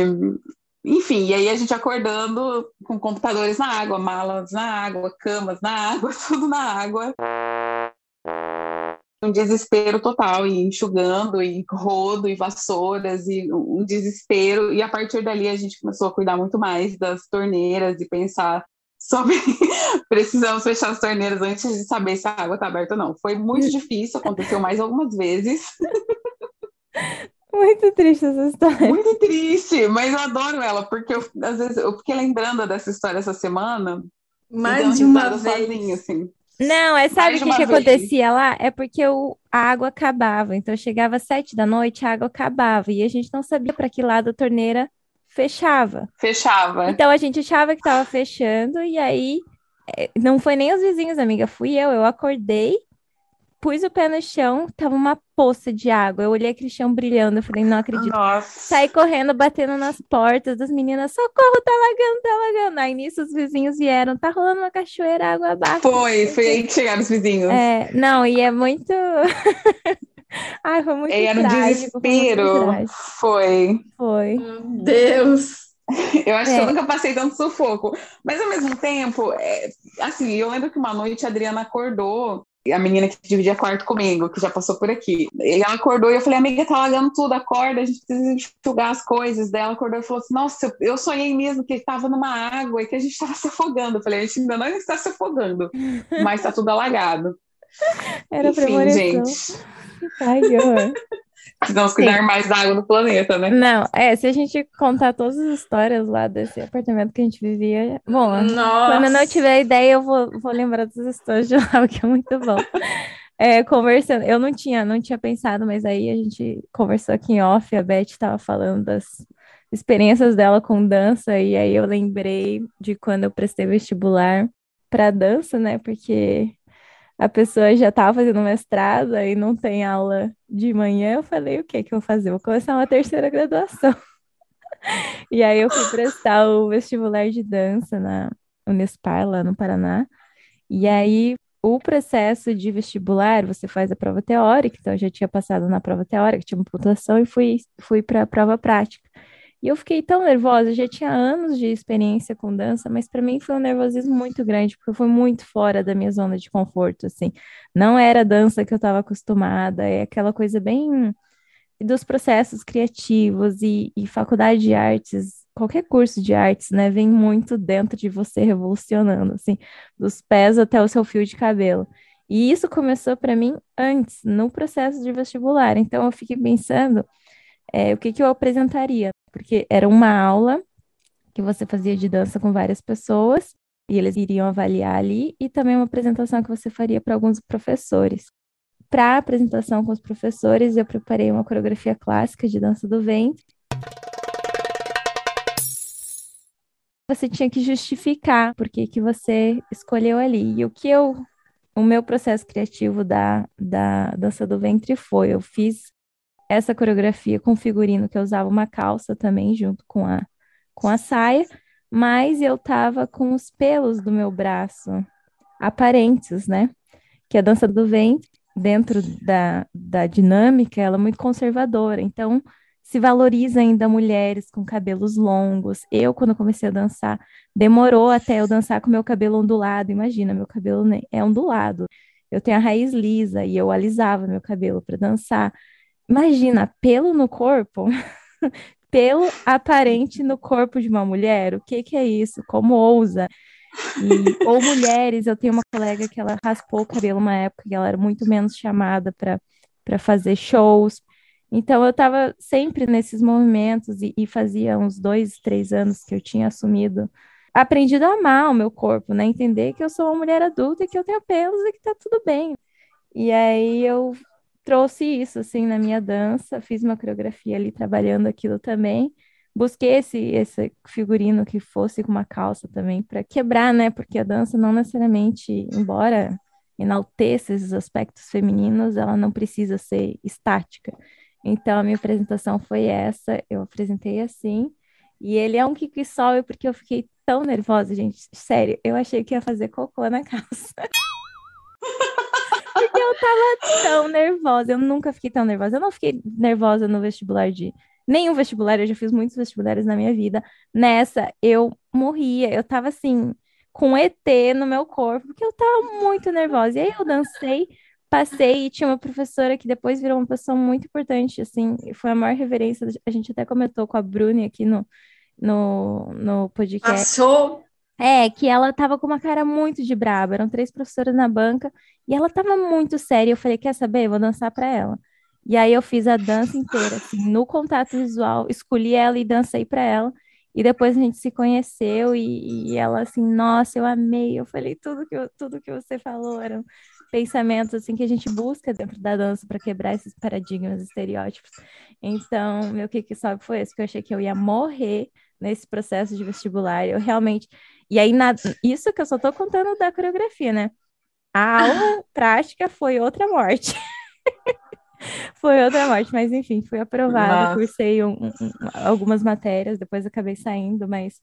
enfim, e aí a gente acordando com computadores na água, malas na água, camas na água, tudo na água. Um desespero total, e enxugando, e rodo, e vassouras, e um desespero. E a partir dali a gente começou a cuidar muito mais das torneiras e pensar sobre precisamos fechar as torneiras antes de saber se a água está aberta ou não. Foi muito difícil, aconteceu mais algumas vezes. Muito triste essa história. Muito triste, mas eu adoro ela, porque eu, às vezes eu fiquei lembrando dessa história essa semana. Mais de uma vez. Sozinha, assim. Não, é sabe o que, que acontecia lá? É porque o, a água acabava. Então chegava às sete da noite, a água acabava. E a gente não sabia para que lado a torneira fechava. Fechava. Então a gente achava que estava fechando, e aí é, não foi nem os vizinhos, amiga, fui eu. Eu acordei pus o pé no chão, tava uma poça de água. Eu olhei aquele chão brilhando, eu falei, não acredito. Nossa. Saí correndo, batendo nas portas das meninas, socorro, tá lagando, tá lagando. Aí nisso os vizinhos vieram, tá rolando uma cachoeira, água abaixo. Foi, foi aí que chegaram os vizinhos. É, não, e é muito... Ai, foi muito Era um desespero. Foi. Foi. Meu Deus. Eu acho é. que eu é. nunca passei tanto sufoco. Mas ao mesmo tempo, é, assim, eu lembro que uma noite a Adriana acordou a menina que dividia quarto comigo, que já passou por aqui. E ela acordou e eu falei, amiga, tá lagando tudo, acorda, a gente precisa enxugar as coisas. dela acordou e falou assim, nossa, eu sonhei mesmo que ele tava numa água e que a gente tava se afogando. Eu falei, a gente ainda não está se afogando, mas tá tudo alagado. Era Enfim, gente. Ai, Precisamos cuidar Sim. mais da água no planeta, né? Não, é, se a gente contar todas as histórias lá desse apartamento que a gente vivia. Bom, Nossa. quando eu não tiver ideia, eu vou, vou lembrar das histórias de lá, que é muito bom. É, conversando, eu não tinha, não tinha pensado, mas aí a gente conversou aqui em off, a Beth estava falando das experiências dela com dança, e aí eu lembrei de quando eu prestei vestibular para dança, né? Porque a pessoa já estava fazendo mestrado e não tem aula de manhã, eu falei, o que que eu vou fazer? Vou começar uma terceira graduação. e aí eu fui prestar o vestibular de dança na Unespar, lá no Paraná. E aí o processo de vestibular, você faz a prova teórica, então eu já tinha passado na prova teórica, tinha uma pontuação e fui, fui para a prova prática. E eu fiquei tão nervosa, eu já tinha anos de experiência com dança, mas para mim foi um nervosismo muito grande, porque foi muito fora da minha zona de conforto, assim. Não era a dança que eu estava acostumada, é aquela coisa bem dos processos criativos e, e faculdade de artes, qualquer curso de artes, né, vem muito dentro de você revolucionando, assim, dos pés até o seu fio de cabelo. E isso começou para mim antes, no processo de vestibular. Então eu fiquei pensando é, o que, que eu apresentaria porque era uma aula que você fazia de dança com várias pessoas e eles iriam avaliar ali, e também uma apresentação que você faria para alguns professores. Para a apresentação com os professores, eu preparei uma coreografia clássica de dança do ventre. Você tinha que justificar por que, que você escolheu ali. E o que eu. O meu processo criativo da, da dança do ventre foi: eu fiz essa coreografia com figurino que eu usava uma calça também junto com a com a saia, mas eu tava com os pelos do meu braço aparentes, né? Que a dança do ventre, dentro da, da dinâmica, ela é muito conservadora. Então, se valoriza ainda mulheres com cabelos longos. Eu, quando comecei a dançar, demorou até eu dançar com meu cabelo ondulado. Imagina, meu cabelo é ondulado. Eu tenho a raiz lisa e eu alisava meu cabelo para dançar. Imagina, pelo no corpo, pelo aparente no corpo de uma mulher. O que que é isso? Como ousa? E, ou mulheres, eu tenho uma colega que ela raspou o cabelo uma época e ela era muito menos chamada para fazer shows. Então eu estava sempre nesses movimentos e, e, fazia uns dois, três anos que eu tinha assumido, aprendido a amar o meu corpo, né? Entender que eu sou uma mulher adulta e que eu tenho pelos e que tá tudo bem. E aí eu trouxe isso assim na minha dança, fiz uma coreografia ali trabalhando aquilo também. Busquei esse, esse figurino que fosse com uma calça também para quebrar, né? Porque a dança não necessariamente, embora enalteça esses aspectos femininos, ela não precisa ser estática. Então a minha apresentação foi essa, eu apresentei assim, e ele é um kick sobe porque eu fiquei tão nervosa, gente. Sério, eu achei que ia fazer cocô na calça. Porque eu tava tão nervosa. Eu nunca fiquei tão nervosa. Eu não fiquei nervosa no vestibular de nenhum vestibular. Eu já fiz muitos vestibulares na minha vida. Nessa, eu morria. Eu tava assim, com ET no meu corpo, porque eu tava muito nervosa. E aí eu dancei, passei e tinha uma professora que depois virou uma pessoa muito importante, assim, foi a maior reverência. A gente até comentou com a Bruni aqui no, no, no podcast. Passou é, que ela tava com uma cara muito de braba, eram três professoras na banca, e ela tava muito séria. Eu falei, quer saber? Eu vou dançar para ela. E aí eu fiz a dança inteira, assim, no contato visual, escolhi ela e dancei para ela. E depois a gente se conheceu e, e, ela assim, nossa, eu amei. Eu falei tudo que eu, tudo que você falou eram pensamentos assim que a gente busca dentro da dança para quebrar esses paradigmas, estereótipos. Então, meu que que sobe foi esse que eu achei que eu ia morrer nesse processo de vestibular. Eu realmente e aí, na... isso que eu só tô contando da coreografia, né? A aula prática foi outra morte. foi outra morte, mas enfim, fui aprovada, cursei um, um, algumas matérias, depois acabei saindo, mas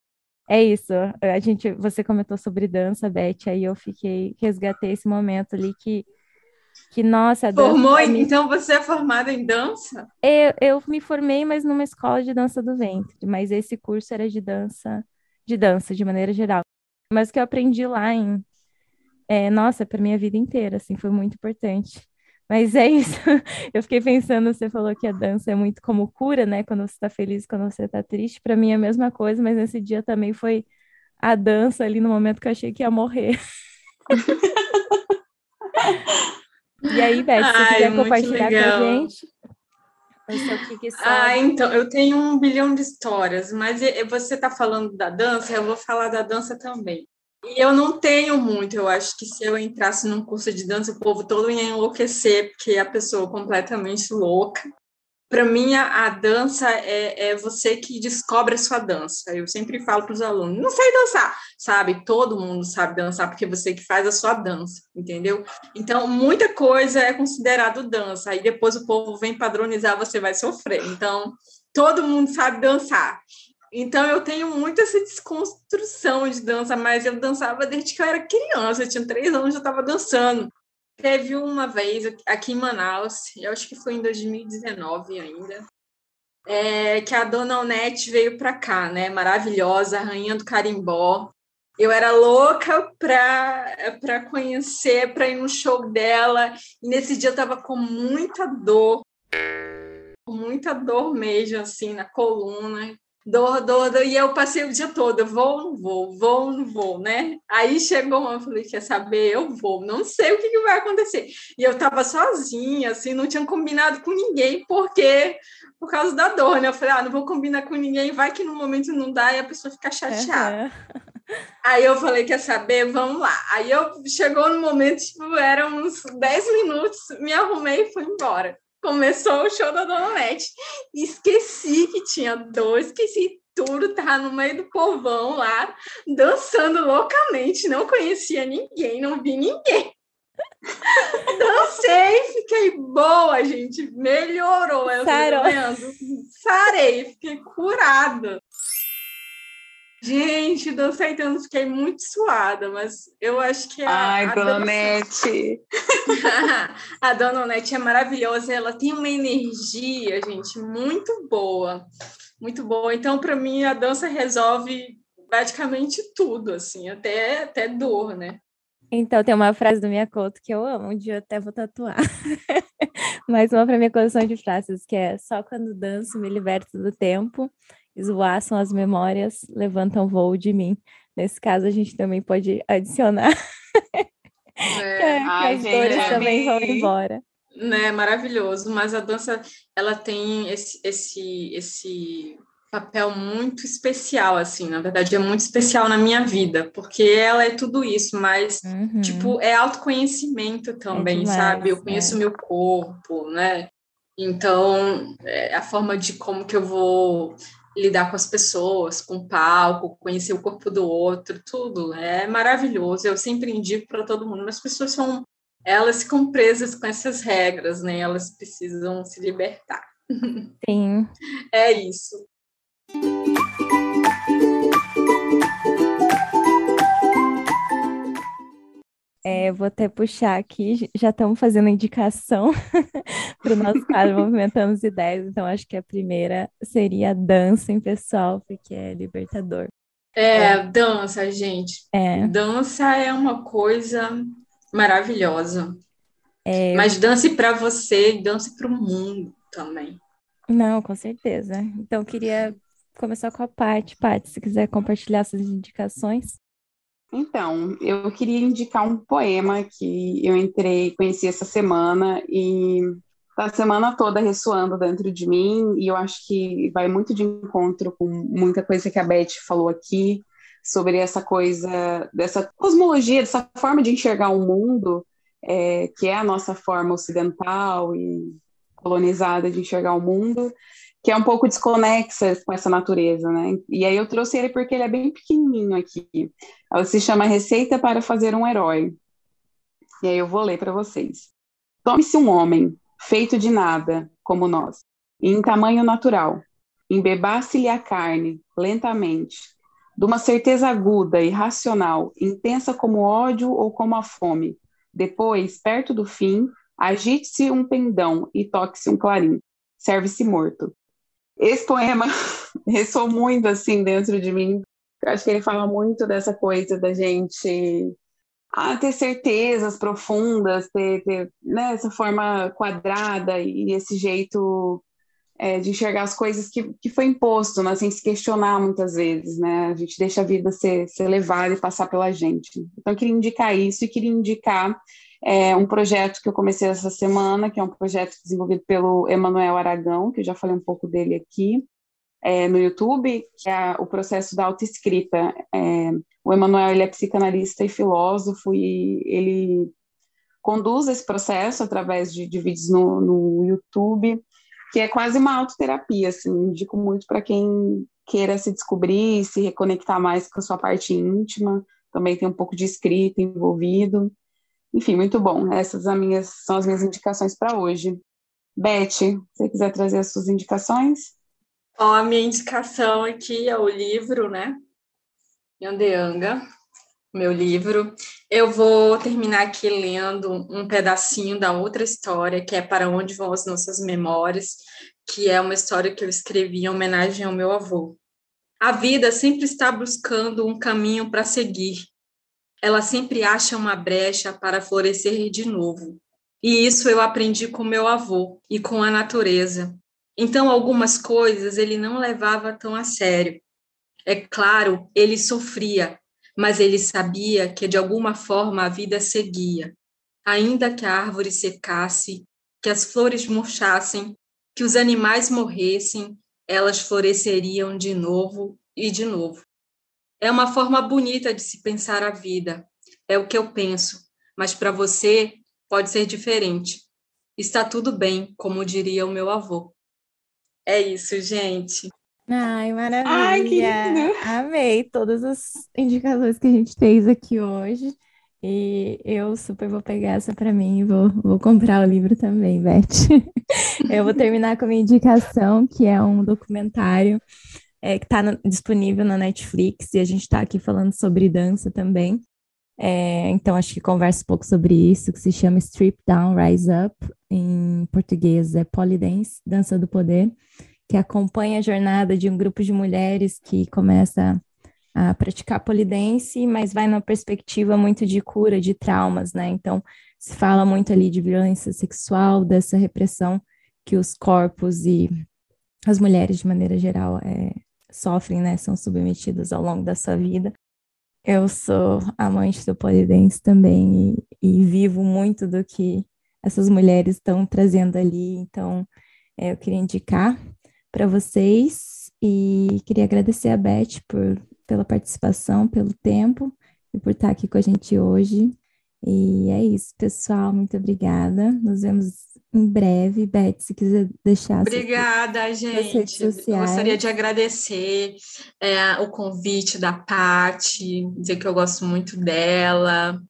é isso. A gente, você comentou sobre dança, Beth, aí eu fiquei, resgatei esse momento ali que, que nossa, Formou, mim... então você é formada em dança? Eu, eu me formei, mas numa escola de dança do ventre, mas esse curso era de dança de dança, de maneira geral. Mas o que eu aprendi lá em. É, nossa, para minha vida inteira, assim, foi muito importante. Mas é isso. Eu fiquei pensando, você falou que a dança é muito como cura, né? Quando você está feliz, quando você está triste. Para mim é a mesma coisa, mas nesse dia também foi a dança ali no momento que eu achei que ia morrer. e aí, Beth, se você quiser compartilhar legal. com a gente. Ah, então, eu tenho um bilhão de histórias, mas você está falando da dança, eu vou falar da dança também. E eu não tenho muito, eu acho que se eu entrasse num curso de dança, o povo todo ia enlouquecer, porque é a pessoa completamente louca para mim, a, dança é, é, você que descobre a sua dança. Eu sempre falo para os alunos: não sei dançar, sabe? Todo mundo sabe dançar porque você que faz a sua dança, entendeu? Então, muita coisa é considerado dança. Aí depois o povo vem padronizar, você vai sofrer. Então, todo mundo sabe dançar. Então, eu tenho muito essa desconstrução de dança, mas eu dançava desde que eu era criança. Eu tinha três anos, já estava dançando. Teve uma vez aqui em Manaus, eu acho que foi em 2019 ainda, é, que a dona Onete veio para cá, né? Maravilhosa, rainha do carimbó. Eu era louca para conhecer, para ir no show dela. E nesse dia eu tava com muita dor, muita dor mesmo, assim, na coluna dor, dor, dor, e eu passei o dia todo, vou, não vou, vou, não vou, né? Aí chegou uma, eu falei, quer saber, eu vou, não sei o que, que vai acontecer. E eu tava sozinha, assim, não tinha combinado com ninguém, porque, por causa da dor, né? Eu falei, ah, não vou combinar com ninguém, vai que no momento não dá e a pessoa fica chateada. Aí eu falei, quer saber, vamos lá. Aí eu, chegou no momento, tipo, eram uns 10 minutos, me arrumei e fui embora começou o show da Dona Nete. Esqueci que tinha dor, esqueci tudo, tava no meio do povão lá, dançando loucamente, não conhecia ninguém, não vi ninguém. Dancei, fiquei boa, gente. Melhorou. Eu Sarou. Sarei, fiquei curada. Gente, dança então fiquei muito suada, mas eu acho que a. Ai, a Dona Nete! a Dona Nete é maravilhosa, ela tem uma energia, gente, muito boa. Muito boa. Então, para mim, a dança resolve praticamente tudo, assim, até, até dor, né? Então, tem uma frase do Miyakoto que eu amo, um dia eu até vou tatuar. Mais uma para minha coleção de frases, que é só quando danço me liberto do tempo esvoaçam as memórias, levantam voo de mim. Nesse caso, a gente também pode adicionar é. que, as gente, dores é também vão embora. Né, maravilhoso, mas a dança ela tem esse, esse, esse papel muito especial, assim, na verdade é muito especial na minha vida, porque ela é tudo isso, mas, uhum. tipo, é autoconhecimento também, é demais, sabe? Eu conheço o é. meu corpo, né? Então, é a forma de como que eu vou lidar com as pessoas, com o palco, conhecer o corpo do outro, tudo. É maravilhoso. Eu sempre indico para todo mundo, mas as pessoas são elas ficam presas com essas regras, né? Elas precisam se libertar. Sim. É isso. É, vou até puxar aqui, já estamos fazendo indicação para o nosso quadro Movimentando as Ideias, então acho que a primeira seria a dança em pessoal, porque é libertador. É, é. dança, gente. É. Dança é uma coisa maravilhosa. É... Mas dance para você, dance para o mundo também. Não, com certeza. Então, queria começar com a parte. Paty, se quiser compartilhar suas indicações. Então, eu queria indicar um poema que eu entrei, conheci essa semana e tá a semana toda ressoando dentro de mim e eu acho que vai muito de encontro com muita coisa que a Beth falou aqui sobre essa coisa, dessa cosmologia, dessa forma de enxergar o mundo, é, que é a nossa forma ocidental e colonizada de enxergar o mundo, que é um pouco desconexa com essa natureza, né? E aí eu trouxe ele porque ele é bem pequenininho aqui. Ela se chama Receita para Fazer um Herói. E aí eu vou ler para vocês. Tome-se um homem, feito de nada, como nós, em tamanho natural. Embebasse-lhe a carne, lentamente, de uma certeza aguda e racional, intensa como ódio ou como a fome. Depois, perto do fim, agite-se um pendão e toque-se um clarim. Serve-se morto. Esse poema ressoou muito assim dentro de mim. Eu acho que ele fala muito dessa coisa da gente ah, ter certezas profundas, ter, ter né, essa forma quadrada e esse jeito é, de enxergar as coisas que, que foi imposto, né, sem se questionar muitas vezes, né? A gente deixa a vida ser, ser levada e passar pela gente. Então, eu queria indicar isso e queria indicar é um projeto que eu comecei essa semana, que é um projeto desenvolvido pelo Emanuel Aragão, que eu já falei um pouco dele aqui, é, no YouTube, que é o processo da autoescrita. É, o Emanuel ele é psicanalista e filósofo, e ele conduz esse processo através de, de vídeos no, no YouTube, que é quase uma autoterapia, assim, indico muito para quem queira se descobrir, se reconectar mais com a sua parte íntima, também tem um pouco de escrita envolvido. Enfim, muito bom. Essas são as minhas, são as minhas indicações para hoje. Beth, se você quiser trazer as suas indicações. Bom, a minha indicação aqui é o livro, né? Yandeanga, meu livro. Eu vou terminar aqui lendo um pedacinho da outra história, que é Para Onde Vão as Nossas Memórias, que é uma história que eu escrevi em homenagem ao meu avô. A vida sempre está buscando um caminho para seguir, ela sempre acha uma brecha para florescer de novo. E isso eu aprendi com meu avô e com a natureza. Então, algumas coisas ele não levava tão a sério. É claro, ele sofria, mas ele sabia que de alguma forma a vida seguia. Ainda que a árvore secasse, que as flores murchassem, que os animais morressem, elas floresceriam de novo e de novo. É uma forma bonita de se pensar a vida. É o que eu penso, mas para você pode ser diferente. Está tudo bem, como diria o meu avô. É isso, gente. Ai, maravilha! Ai, Amei todas as indicações que a gente fez aqui hoje. E eu super vou pegar essa para mim e vou, vou comprar o livro também, Beth. eu vou terminar com a minha indicação, que é um documentário é, que está disponível na Netflix e a gente está aqui falando sobre dança também. É, então, acho que conversa um pouco sobre isso, que se chama Strip Down, Rise Up, em português é Polydance, Dança do Poder, que acompanha a jornada de um grupo de mulheres que começa a praticar polidense, mas vai numa perspectiva muito de cura de traumas, né? Então, se fala muito ali de violência sexual, dessa repressão que os corpos e as mulheres, de maneira geral, é, sofrem, né? São submetidas ao longo da sua vida. Eu sou amante do polidense também e, e vivo muito do que essas mulheres estão trazendo ali, então é, eu queria indicar para vocês e queria agradecer a Beth por pela participação, pelo tempo e por estar aqui com a gente hoje. E é isso, pessoal. Muito obrigada. Nos vemos em breve. Beth, se quiser deixar. Obrigada, gente. Eu gostaria de agradecer é, o convite da Pati, dizer que eu gosto muito dela.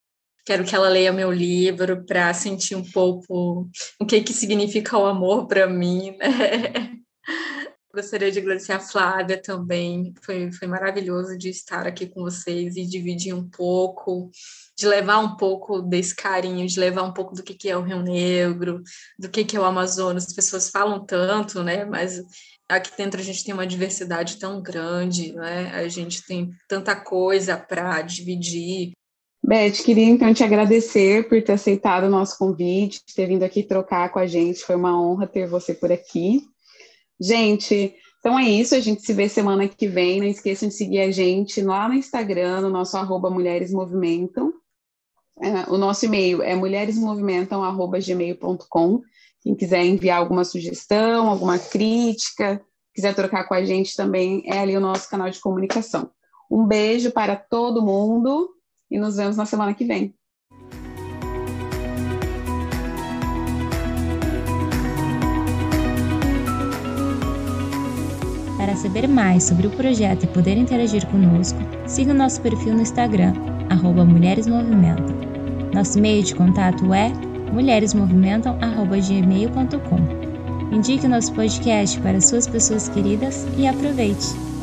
Quero que ela leia meu livro para sentir um pouco o que, que significa o amor para mim, né? Gostaria de agradecer a Flávia também. Foi, foi maravilhoso de estar aqui com vocês e dividir um pouco, de levar um pouco desse carinho, de levar um pouco do que, que é o Rio Negro, do que, que é o Amazonas. As pessoas falam tanto, né? Mas aqui dentro a gente tem uma diversidade tão grande, né? A gente tem tanta coisa para dividir. Beth, queria então te agradecer por ter aceitado o nosso convite, ter vindo aqui trocar com a gente. Foi uma honra ter você por aqui. Gente, então é isso. A gente se vê semana que vem. Não esqueçam de seguir a gente lá no Instagram, no nosso arroba Mulheres Movimentam. É, o nosso e-mail é mulheresmovimentam.gmail.com. Quem quiser enviar alguma sugestão, alguma crítica, quiser trocar com a gente também, é ali o nosso canal de comunicação. Um beijo para todo mundo e nos vemos na semana que vem. Para saber mais sobre o projeto e poder interagir conosco, siga o nosso perfil no Instagram, arroba Mulheres Movimentam. Nosso e-mail de contato é mulheresmovimentam.gmail.com. Indique o nosso podcast para suas pessoas queridas e aproveite!